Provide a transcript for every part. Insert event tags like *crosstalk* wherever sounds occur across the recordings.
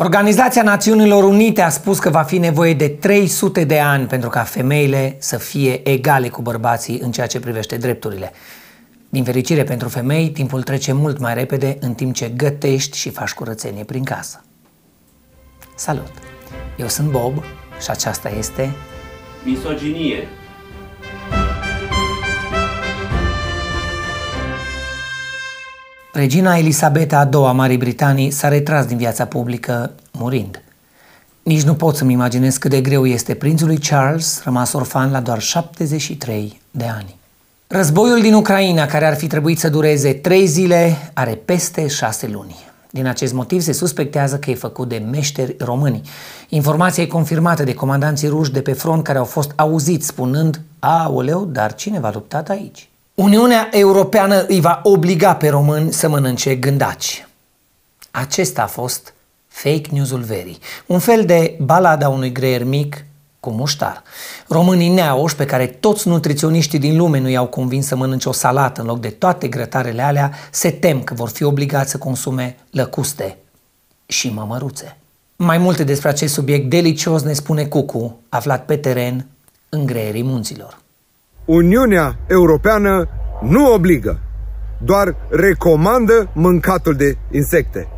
Organizația Națiunilor Unite a spus că va fi nevoie de 300 de ani pentru ca femeile să fie egale cu bărbații în ceea ce privește drepturile. Din fericire pentru femei, timpul trece mult mai repede în timp ce gătești și faci curățenie prin casă. Salut! Eu sunt Bob și aceasta este Misoginie Regina Elisabeta II a Marii Britanii s-a retras din viața publică murind. Nici nu pot să-mi imaginez cât de greu este prințului Charles, rămas orfan la doar 73 de ani. Războiul din Ucraina, care ar fi trebuit să dureze 3 zile, are peste 6 luni. Din acest motiv se suspectează că e făcut de meșteri români. Informația e confirmată de comandanții ruși de pe front care au fost auziți spunând Aoleu, dar cine va luptat aici? Uniunea Europeană îi va obliga pe români să mănânce gândaci. Acesta a fost fake news-ul verii, un fel de balada unui greier mic cu muștar. Românii neauși pe care toți nutriționiștii din lume nu i-au convins să mănânce o salată în loc de toate grătarele alea, se tem că vor fi obligați să consume lăcuste și mămăruțe. Mai multe despre acest subiect delicios ne spune Cucu, aflat pe teren în greierii munților. Uniunea Europeană nu obligă, doar recomandă mâncatul de insecte.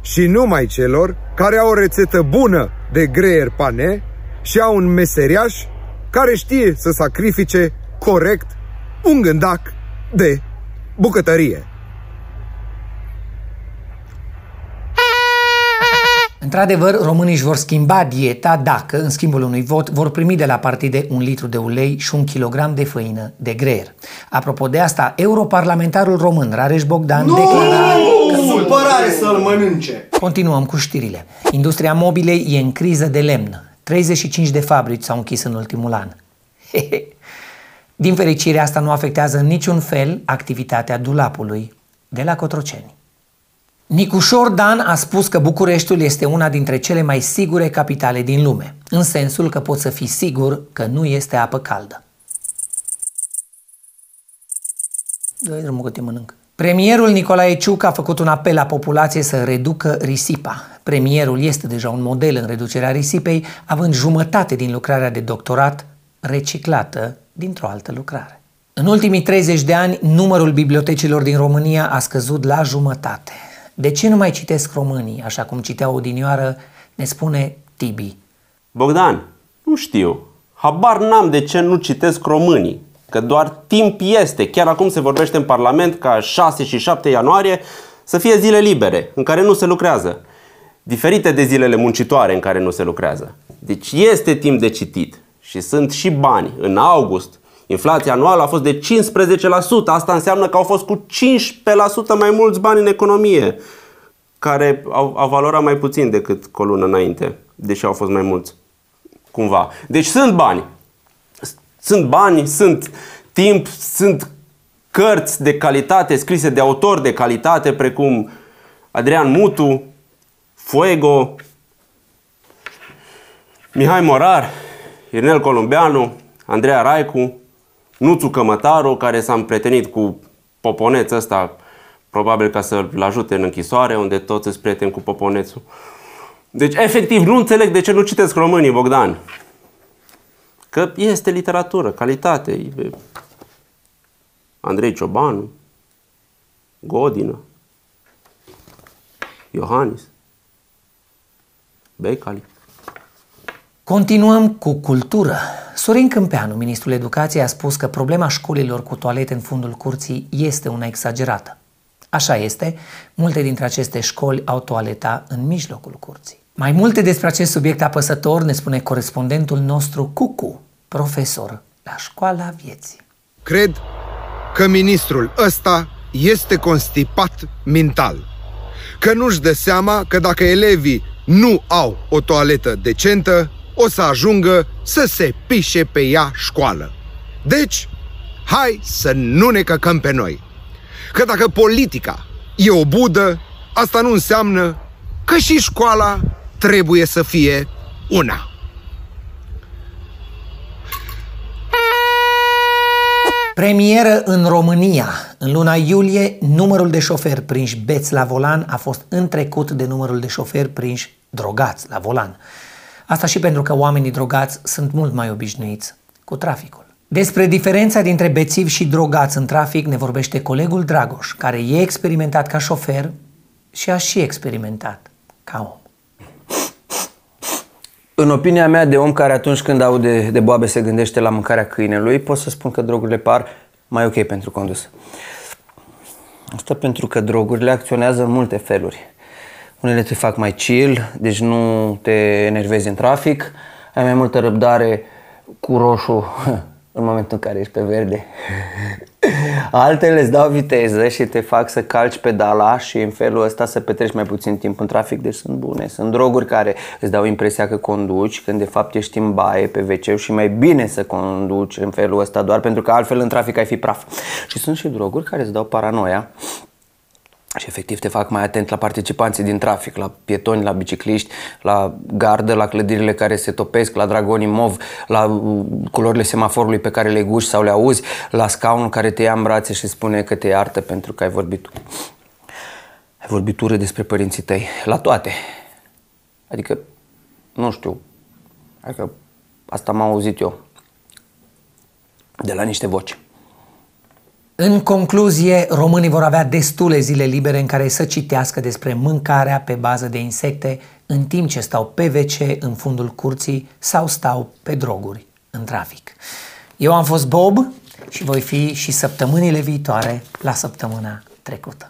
Și numai celor care au o rețetă bună de greier pane și au un meseriaș care știe să sacrifice corect un gândac de bucătărie. Într-adevăr, românii își vor schimba dieta dacă, în schimbul unui vot, vor primi de la partide un litru de ulei și un kilogram de făină de greier. Apropo de asta, europarlamentarul român Rareș Bogdan Nu! declara că... Supărare să-l mănânce! Continuăm cu știrile. Industria mobilei e în criză de lemn. 35 de fabrici s-au închis în ultimul an. *laughs* Din fericire, asta nu afectează în niciun fel activitatea dulapului de la Cotroceni. Nicușor Dan a spus că Bucureștiul este una dintre cele mai sigure capitale din lume, în sensul că poți să fii sigur că nu este apă caldă. Dă-i drumul că te mănânc. Premierul Nicolae Ciuc a făcut un apel la populație să reducă risipa. Premierul este deja un model în reducerea risipei, având jumătate din lucrarea de doctorat reciclată dintr-o altă lucrare. În ultimii 30 de ani, numărul bibliotecilor din România a scăzut la jumătate. De ce nu mai citesc românii, așa cum citea odinioară, ne spune Tibi. Bogdan, nu știu. Habar n-am de ce nu citesc românii. Că doar timp este. Chiar acum se vorbește în Parlament ca 6 și 7 ianuarie să fie zile libere, în care nu se lucrează. Diferite de zilele muncitoare în care nu se lucrează. Deci este timp de citit. Și sunt și bani. În august, inflația anuală a fost de 15%. Asta înseamnă că au fost cu 15% mai mulți bani în economie, care au, au valorat mai puțin decât cu o lună înainte, deși au fost mai mulți. Cumva. Deci sunt bani. Sunt bani, sunt timp, sunt cărți de calitate scrise de autori de calitate precum Adrian Mutu, Fuego, Mihai Morar, Irnel Columbeanu, Andreea Raicu, Nuțu Cămătaru, care s-a împrietenit cu Poponeț ăsta, probabil ca să-l ajute în închisoare, unde toți sunt prieteni cu Poponețul. Deci, efectiv, nu înțeleg de ce nu citesc românii, Bogdan. Că este literatură, calitate. Andrei Ciobanu, Godină, Iohannis, Becali. Continuăm cu cultură. Sorin Câmpeanu, ministrul educației, a spus că problema școlilor cu toalete în fundul curții este una exagerată. Așa este, multe dintre aceste școli au toaleta în mijlocul curții. Mai multe despre acest subiect apăsător ne spune corespondentul nostru Cucu, profesor la Școala Vieții. Cred că ministrul ăsta este constipat mental. Că nu-și dă seama că dacă elevii nu au o toaletă decentă, o să ajungă să se pișe pe ea școală. Deci, hai să nu ne căcăm pe noi. Că dacă politica e o budă, asta nu înseamnă că și școala trebuie să fie una. Premieră în România. În luna iulie, numărul de șoferi prinși beți la volan a fost întrecut de numărul de șoferi prinși drogați la volan. Asta și pentru că oamenii drogați sunt mult mai obișnuiți cu traficul. Despre diferența dintre bețivi și drogați în trafic ne vorbește colegul Dragoș, care e experimentat ca șofer și a și experimentat ca om. În opinia mea de om care atunci când aude de boabe se gândește la mâncarea câinelui, pot să spun că drogurile par mai ok pentru condus. Asta pentru că drogurile acționează în multe feluri. Unele te fac mai chill, deci nu te enervezi în trafic, ai mai multă răbdare cu roșu *laughs* în momentul în care ești pe verde. *laughs* Altele îți dau viteză și te fac să calci pedala și în felul ăsta să petreci mai puțin timp în trafic, deci sunt bune. Sunt droguri care îți dau impresia că conduci când de fapt ești în baie pe wc și mai bine să conduci în felul ăsta doar pentru că altfel în trafic ai fi praf. Și sunt și droguri care îți dau paranoia și efectiv te fac mai atent la participanții din trafic, la pietoni, la bicicliști, la gardă, la clădirile care se topesc, la dragonii mov, la uh, culorile semaforului pe care le guși sau le auzi, la scaunul care te ia în brațe și spune că te iartă pentru că ai vorbit ai vorbit urât despre părinții tăi, la toate. Adică, nu știu, adică asta m-am auzit eu de la niște voci. În concluzie, românii vor avea destule zile libere în care să citească despre mâncarea pe bază de insecte în timp ce stau pe WC în fundul curții sau stau pe droguri în trafic. Eu am fost Bob și voi fi și săptămânile viitoare la săptămâna trecută.